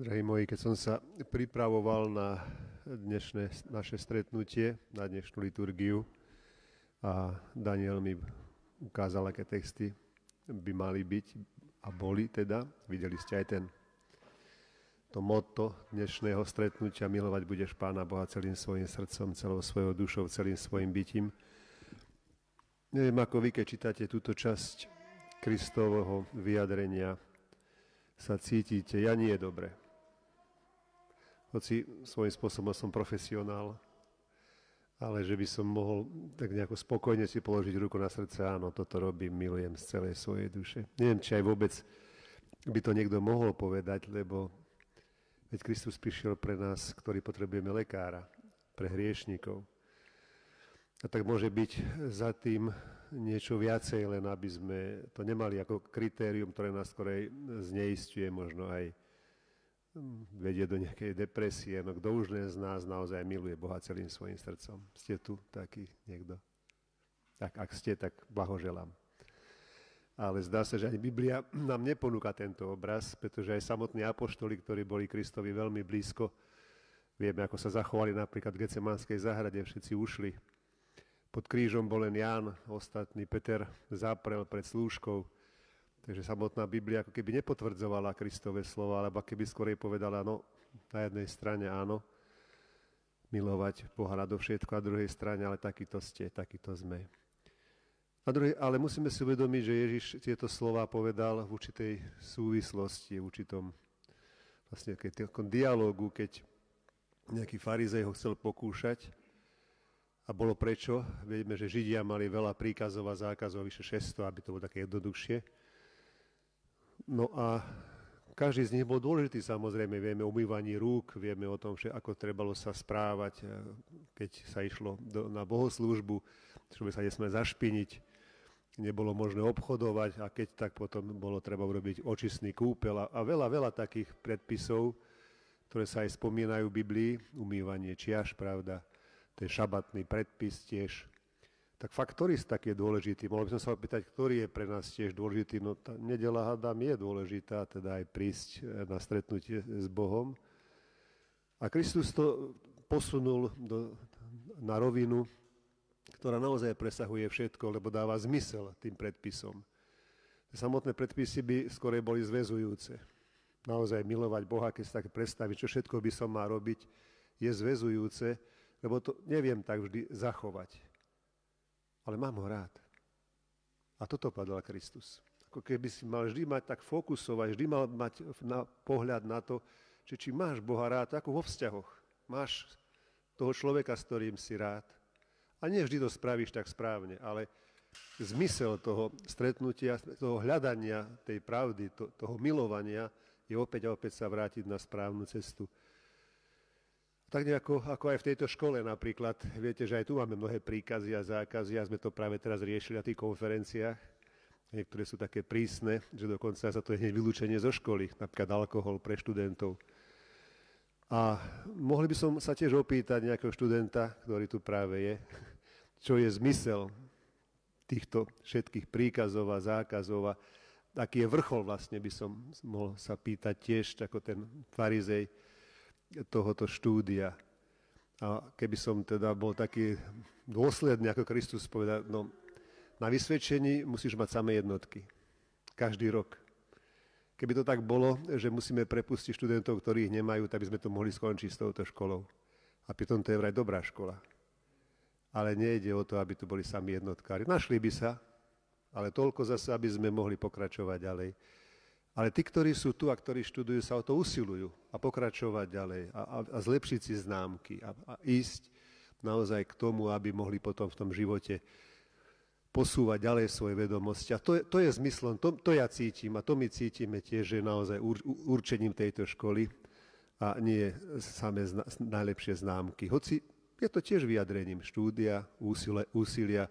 Drahí moji, keď som sa pripravoval na dnešné naše stretnutie, na dnešnú liturgiu a Daniel mi ukázal, aké texty by mali byť a boli teda. Videli ste aj ten to motto dnešného stretnutia milovať budeš Pána Boha celým svojim srdcom, celou svojou dušou, celým svojim bytím. Neviem, ako vy, keď čítate túto časť Kristovho vyjadrenia, sa cítite, ja nie je dobre hoci svojím spôsobom som profesionál, ale že by som mohol tak nejako spokojne si položiť ruku na srdce, áno, toto robím, milujem z celej svojej duše. Neviem, či aj vôbec by to niekto mohol povedať, lebo veď Kristus prišiel pre nás, ktorý potrebujeme lekára, pre hriešnikov. A tak môže byť za tým niečo viacej, len aby sme to nemali ako kritérium, ktoré nás skorej zneistuje, možno aj vedie do nejakej depresie. No kto už z nás naozaj miluje Boha celým svojim srdcom? Ste tu taký niekto? Tak ak ste, tak blahoželám. Ale zdá sa, že ani Biblia nám neponúka tento obraz, pretože aj samotní apoštoli, ktorí boli Kristovi veľmi blízko, vieme, ako sa zachovali napríklad v Gecemanskej záhrade, všetci ušli. Pod krížom bol len Ján, ostatný Peter zaprel pred slúžkou, Takže samotná Biblia ako keby nepotvrdzovala Kristové slova, alebo keby skorej povedala, no na jednej strane áno, milovať Boha všetko, a druhej strane, ale takýto ste, takýto sme. A druhej, ale musíme si uvedomiť, že Ježiš tieto slova povedal v určitej súvislosti, v určitom vlastne keď, dialogu, keď nejaký farizej ho chcel pokúšať. A bolo prečo? Vieme, že Židia mali veľa príkazov a zákazov, vyše 600, aby to bolo také jednoduchšie. No a každý z nich bol dôležitý, samozrejme, vieme o umývaní rúk, vieme o tom, že ako trebalo sa správať, e, keď sa išlo do, na bohoslúžbu, by sa nesme zašpiniť, nebolo možné obchodovať a keď tak potom bolo treba urobiť očistný kúpel a, a veľa, veľa takých predpisov, ktoré sa aj spomínajú v Biblii, umývanie čiaž, pravda, je šabatný predpis tiež, tak fakt, ktorý z tak je dôležitý? Mohol by som sa opýtať, ktorý je pre nás tiež dôležitý. No tá nedela, hádam, je dôležitá, teda aj prísť eh, na stretnutie s Bohom. A Kristus to posunul do, na rovinu, ktorá naozaj presahuje všetko, lebo dáva zmysel tým predpisom. Samotné predpisy by skôr boli zväzujúce. Naozaj milovať Boha, keď sa tak predstaviť, čo všetko by som mal robiť, je zväzujúce, lebo to neviem tak vždy zachovať ale mám ho rád. A toto povedal Kristus. Ako keby si mal vždy mať tak fokusovať, vždy mal mať na pohľad na to, že či máš Boha rád, ako vo vzťahoch. Máš toho človeka, s ktorým si rád. A nie vždy to spravíš tak správne, ale zmysel toho stretnutia, toho hľadania tej pravdy, to, toho milovania je opäť a opäť sa vrátiť na správnu cestu. Tak nejako ako aj v tejto škole napríklad, viete, že aj tu máme mnohé príkazy a zákazy a sme to práve teraz riešili na tých konferenciách. Niektoré sú také prísne, že dokonca sa to je hneď vylúčenie zo školy, napríklad alkohol pre študentov. A mohli by som sa tiež opýtať nejakého študenta, ktorý tu práve je, čo je zmysel týchto všetkých príkazov a zákazov a aký je vrchol vlastne by som mohol sa pýtať tiež, ako ten farizej, tohoto štúdia. A keby som teda bol taký dôsledný, ako Kristus povedal, no na vysvedčení musíš mať samé jednotky. Každý rok. Keby to tak bolo, že musíme prepustiť študentov, ktorí ich nemajú, tak by sme to mohli skončiť s touto školou. A pritom to je vraj dobrá škola. Ale nejde o to, aby tu boli sami jednotkári. Našli by sa, ale toľko zase, aby sme mohli pokračovať ďalej. Ale tí, ktorí sú tu a ktorí študujú, sa o to usilujú a pokračovať ďalej a, a, a zlepšiť si známky a, a ísť naozaj k tomu, aby mohli potom v tom živote posúvať ďalej svoje vedomosti. A to je, to je zmyslom, to, to ja cítim a to my cítime tiež, že naozaj ur, určením tejto školy a nie samé zna, najlepšie známky. Hoci je to tiež vyjadrením štúdia, úsilia, úsilia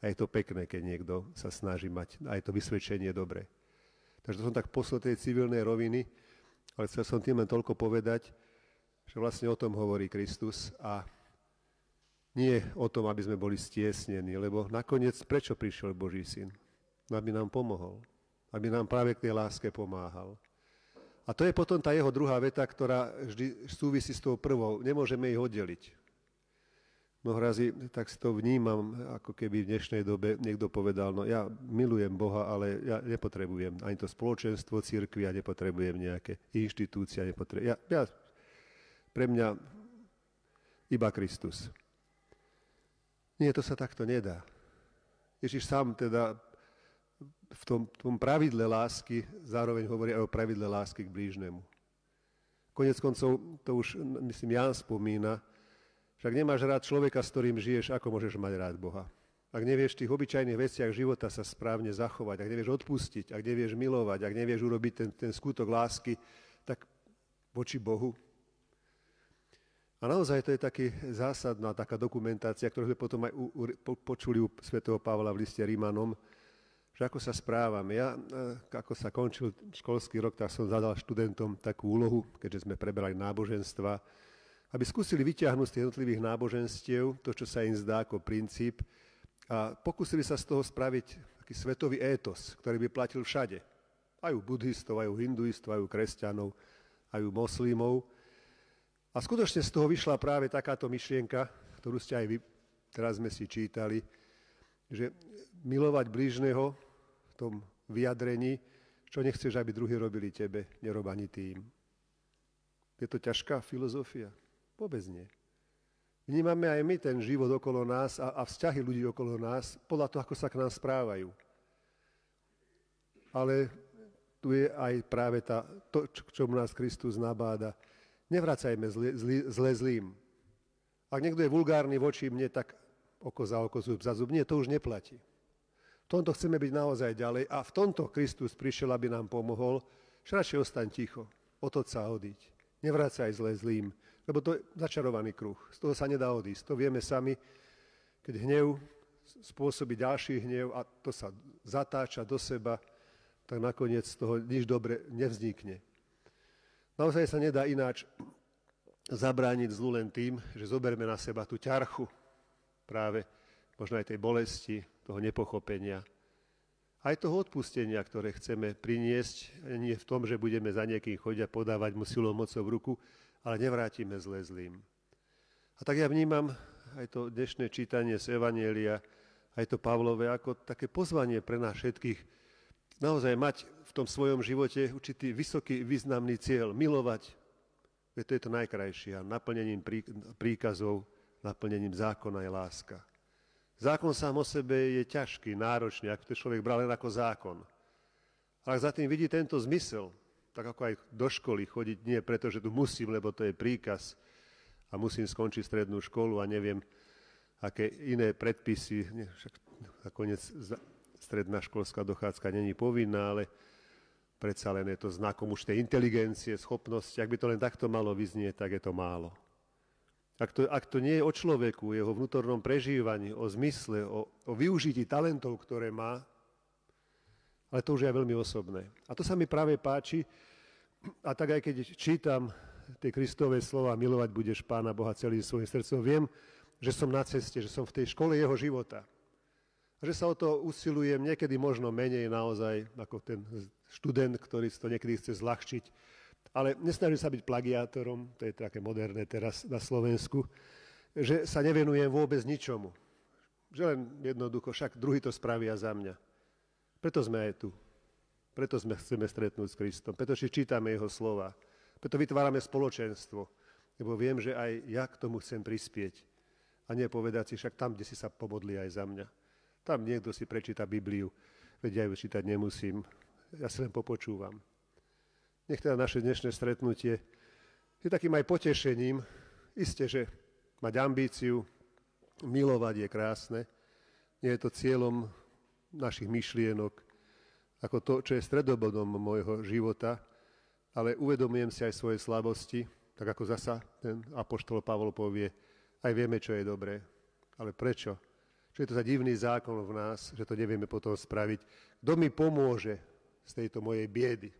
a je to pekné, keď niekto sa snaží mať aj to vysvedčenie dobre. Takže to som tak poslal tej civilnej roviny, ale chcel som tým len toľko povedať, že vlastne o tom hovorí Kristus a nie o tom, aby sme boli stiesnení, lebo nakoniec prečo prišiel Boží syn? Aby nám pomohol, aby nám práve k tej láske pomáhal. A to je potom tá jeho druhá veta, ktorá vždy súvisí s tou prvou. Nemôžeme ich oddeliť. Mnoho razy tak si to vnímam, ako keby v dnešnej dobe niekto povedal, no ja milujem Boha, ale ja nepotrebujem ani to spoločenstvo církvy, ja nepotrebujem nejaké inštitúcie, nepotrebujem. Ja, ja, pre mňa iba Kristus. Nie, to sa takto nedá. Ježiš sám teda v tom, tom pravidle lásky zároveň hovorí aj o pravidle lásky k blížnemu. Konec koncov, to už, myslím, Jan spomína, však nemáš rád človeka, s ktorým žiješ, ako môžeš mať rád Boha. Ak nevieš v tých obyčajných veciach života sa správne zachovať, ak nevieš odpustiť, ak nevieš milovať, ak nevieš urobiť ten, ten skutok lásky, tak voči Bohu. A naozaj to je taký zásadná taká dokumentácia, ktorú sme potom aj u, u, počuli u svätého Pavla v liste Rímanom, že ako sa správam. Ja, e, ako sa končil školský rok, tak som zadal študentom takú úlohu, keďže sme preberali náboženstva, aby skúsili vyťahnuť z tých jednotlivých náboženstiev to, čo sa im zdá ako princíp a pokúsili sa z toho spraviť taký svetový étos, ktorý by platil všade. Aj u buddhistov, aj u hinduistov, aj u kresťanov, aj u moslimov. A skutočne z toho vyšla práve takáto myšlienka, ktorú ste aj vy, teraz sme si čítali, že milovať blížneho tom vyjadrení, čo nechceš, aby druhí robili tebe, nerob ani tým. Je to ťažká filozofia? Vôbec nie. Vnímame aj my ten život okolo nás a, a vzťahy ľudí okolo nás podľa toho, ako sa k nám správajú. Ale tu je aj práve tá, to, k čomu nás Kristus nabáda. Nevracajme zle, zle, zle zlým. Ak niekto je vulgárny voči mne, tak oko za oko, zub za zub. Nie, to už neplatí. V tomto chceme byť naozaj ďalej a v tomto Kristus prišiel, aby nám pomohol. Radšej ostaň ticho, otoť sa a odiť. Nevracaj zle zlým, lebo to je začarovaný kruh. Z toho sa nedá odísť. To vieme sami, keď hnev spôsobí ďalší hnev a to sa zatáča do seba, tak nakoniec z toho nič dobre nevznikne. Naozaj sa nedá ináč zabrániť zlu len tým, že zoberme na seba tú ťarchu práve možno aj tej bolesti, toho nepochopenia, aj toho odpustenia, ktoré chceme priniesť, nie v tom, že budeme za niekým chodiť a podávať mu silou mocou v ruku, ale nevrátime zle zlým. A tak ja vnímam aj to dnešné čítanie z Evanielia, aj to Pavlové, ako také pozvanie pre nás všetkých, naozaj mať v tom svojom živote určitý vysoký významný cieľ, milovať, to je to najkrajšie a naplnením príkazov, naplnením zákona je láska. Zákon sám o sebe je ťažký, náročný, ak to človek bral len ako zákon. Ale ak za tým vidí tento zmysel, tak ako aj do školy chodiť, nie preto, že tu musím, lebo to je príkaz a musím skončiť strednú školu a neviem, aké iné predpisy, však nakoniec stredná školská dochádzka není povinná, ale predsa len je to znakom už tej inteligencie, schopnosti. Ak by to len takto malo vyznieť, tak je to málo. Ak to, ak to nie je o človeku, jeho vnútornom prežívaní, o zmysle, o, o využití talentov, ktoré má, ale to už je veľmi osobné. A to sa mi práve páči. A tak aj keď čítam tie Kristové slova, milovať budeš Pána Boha celým svojim srdcom, viem, že som na ceste, že som v tej škole jeho života. A že sa o to usilujem niekedy možno menej naozaj, ako ten študent, ktorý si to niekedy chce zľahčiť, ale nesnažím sa byť plagiátorom, to je také moderné teraz na Slovensku, že sa nevenujem vôbec ničomu. Že len jednoducho, však druhý to spravia za mňa. Preto sme aj tu. Preto sme chceme stretnúť s Kristom. Preto si čítame Jeho slova. Preto vytvárame spoločenstvo. Lebo viem, že aj ja k tomu chcem prispieť. A nie povedať si, však tam, kde si sa pomodli aj za mňa. Tam niekto si prečíta Bibliu. Veď ja ju čítať nemusím. Ja sa len popočúvam. Nech teda naše dnešné stretnutie je takým aj potešením. Isté, že mať ambíciu, milovať je krásne. Nie je to cieľom našich myšlienok, ako to, čo je stredobodom môjho života, ale uvedomujem si aj svoje slabosti, tak ako zasa ten apoštol Pavol povie, aj vieme, čo je dobré. Ale prečo? Čo je to za divný zákon v nás, že to nevieme potom spraviť? Kto mi pomôže z tejto mojej biedy?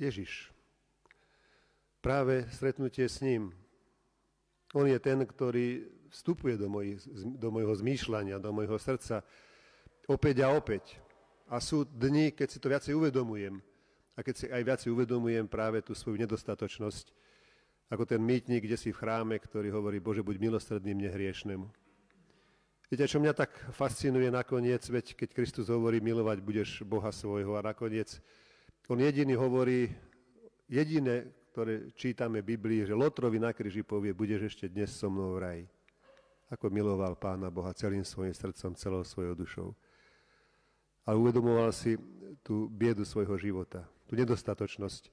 Ježiš. Práve stretnutie s ním. On je ten, ktorý vstupuje do, mojich, do mojho zmýšľania, do mojho srdca opäť a opäť. A sú dni, keď si to viacej uvedomujem. A keď si aj viac uvedomujem práve tú svoju nedostatočnosť, ako ten mýtnik, kde si v chráme, ktorý hovorí, Bože, buď milostredný mne hriešnemu. Viete, čo mňa tak fascinuje nakoniec, veď keď Kristus hovorí, milovať budeš Boha svojho a nakoniec on jediný hovorí, jediné, ktoré čítame v Biblii, že Lotrovi na kríži povie, budeš ešte dnes so mnou v raji. Ako miloval Pána Boha celým svojim srdcom, celou svojou dušou. A uvedomoval si tú biedu svojho života, tú nedostatočnosť.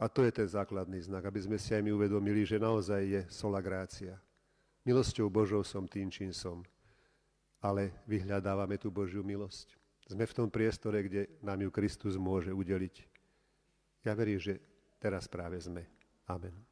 A to je ten základný znak, aby sme si aj my uvedomili, že naozaj je sola grácia. Milosťou Božou som tým, čím som. Ale vyhľadávame tú Božiu milosť. Sme v tom priestore, kde nám ju Kristus môže udeliť. Ja verím, že teraz práve sme. Amen.